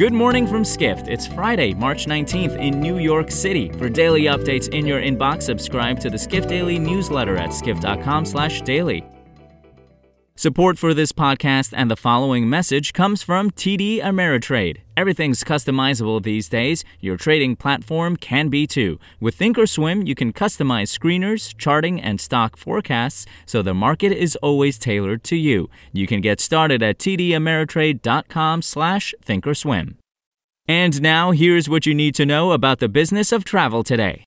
Good morning from Skift. It's Friday, March 19th in New York City. For daily updates in your inbox, subscribe to the Skift Daily newsletter at skift.com/daily. Support for this podcast and the following message comes from TD Ameritrade. Everything's customizable these days. Your trading platform can be too. With Thinkorswim, you can customize screeners, charting, and stock forecasts so the market is always tailored to you. You can get started at tdameritrade.com/thinkorswim. And now here's what you need to know about the business of travel today.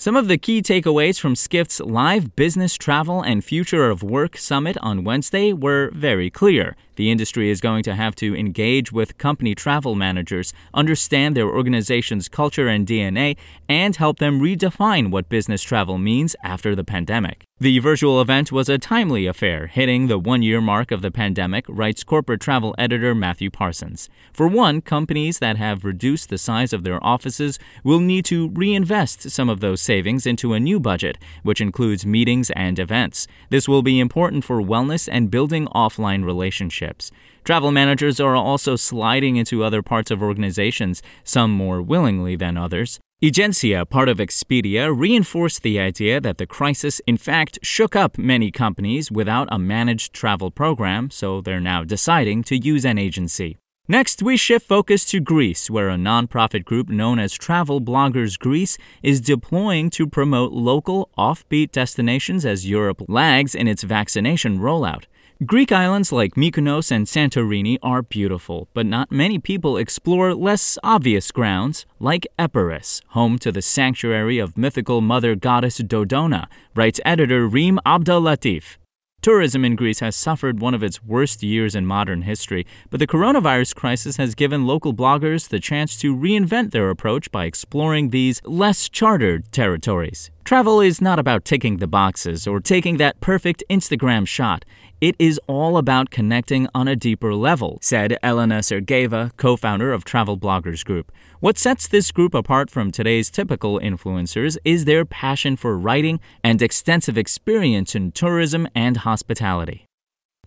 Some of the key takeaways from Skift's live business travel and future of work summit on Wednesday were very clear. The industry is going to have to engage with company travel managers, understand their organization's culture and DNA, and help them redefine what business travel means after the pandemic. The virtual event was a timely affair, hitting the one year mark of the pandemic, writes corporate travel editor Matthew Parsons. For one, companies that have reduced the size of their offices will need to reinvest some of those savings into a new budget, which includes meetings and events. This will be important for wellness and building offline relationships relationships. Travel managers are also sliding into other parts of organizations, some more willingly than others. Egencia, part of Expedia, reinforced the idea that the crisis in fact shook up many companies without a managed travel program, so they're now deciding to use an agency. Next, we shift focus to Greece, where a nonprofit group known as Travel Bloggers Greece is deploying to promote local, offbeat destinations as Europe lags in its vaccination rollout. Greek islands like Mykonos and Santorini are beautiful, but not many people explore less obvious grounds, like Epirus, home to the sanctuary of mythical mother goddess Dodona, writes editor Reem Abdellatif. Tourism in Greece has suffered one of its worst years in modern history, but the coronavirus crisis has given local bloggers the chance to reinvent their approach by exploring these less chartered territories. Travel is not about ticking the boxes or taking that perfect Instagram shot. It is all about connecting on a deeper level, said Elena Sergeyeva, co founder of Travel Bloggers Group. What sets this group apart from today's typical influencers is their passion for writing and extensive experience in tourism and hospitality.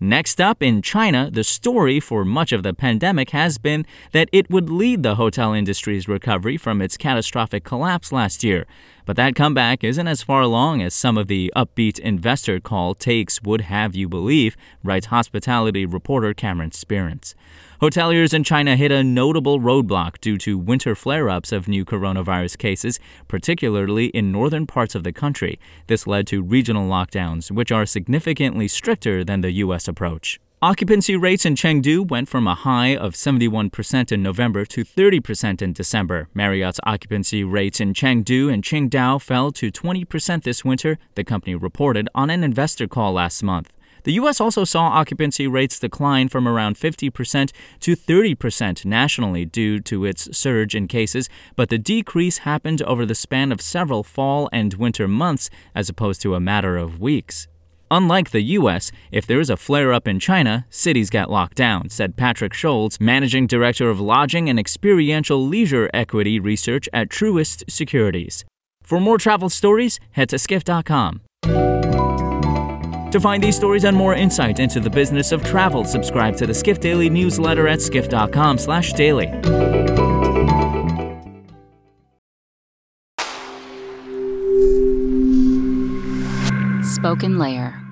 Next up, in China, the story for much of the pandemic has been that it would lead the hotel industry's recovery from its catastrophic collapse last year. But that comeback isn't as far along as some of the upbeat investor call takes would have you believe, writes hospitality reporter Cameron Sperance. Hoteliers in China hit a notable roadblock due to winter flare ups of new coronavirus cases, particularly in northern parts of the country. This led to regional lockdowns, which are significantly stricter than the U.S. approach. Occupancy rates in Chengdu went from a high of 71% in November to 30% in December. Marriott's occupancy rates in Chengdu and Qingdao fell to 20% this winter, the company reported on an investor call last month. The U.S. also saw occupancy rates decline from around 50% to 30% nationally due to its surge in cases, but the decrease happened over the span of several fall and winter months as opposed to a matter of weeks. Unlike the US, if there is a flare up in China, cities get locked down, said Patrick Scholz, managing director of lodging and experiential leisure equity research at Truist Securities. For more travel stories, head to skift.com. To find these stories and more insight into the business of travel, subscribe to the Skift Daily newsletter at skift.com/daily. Spoken Layer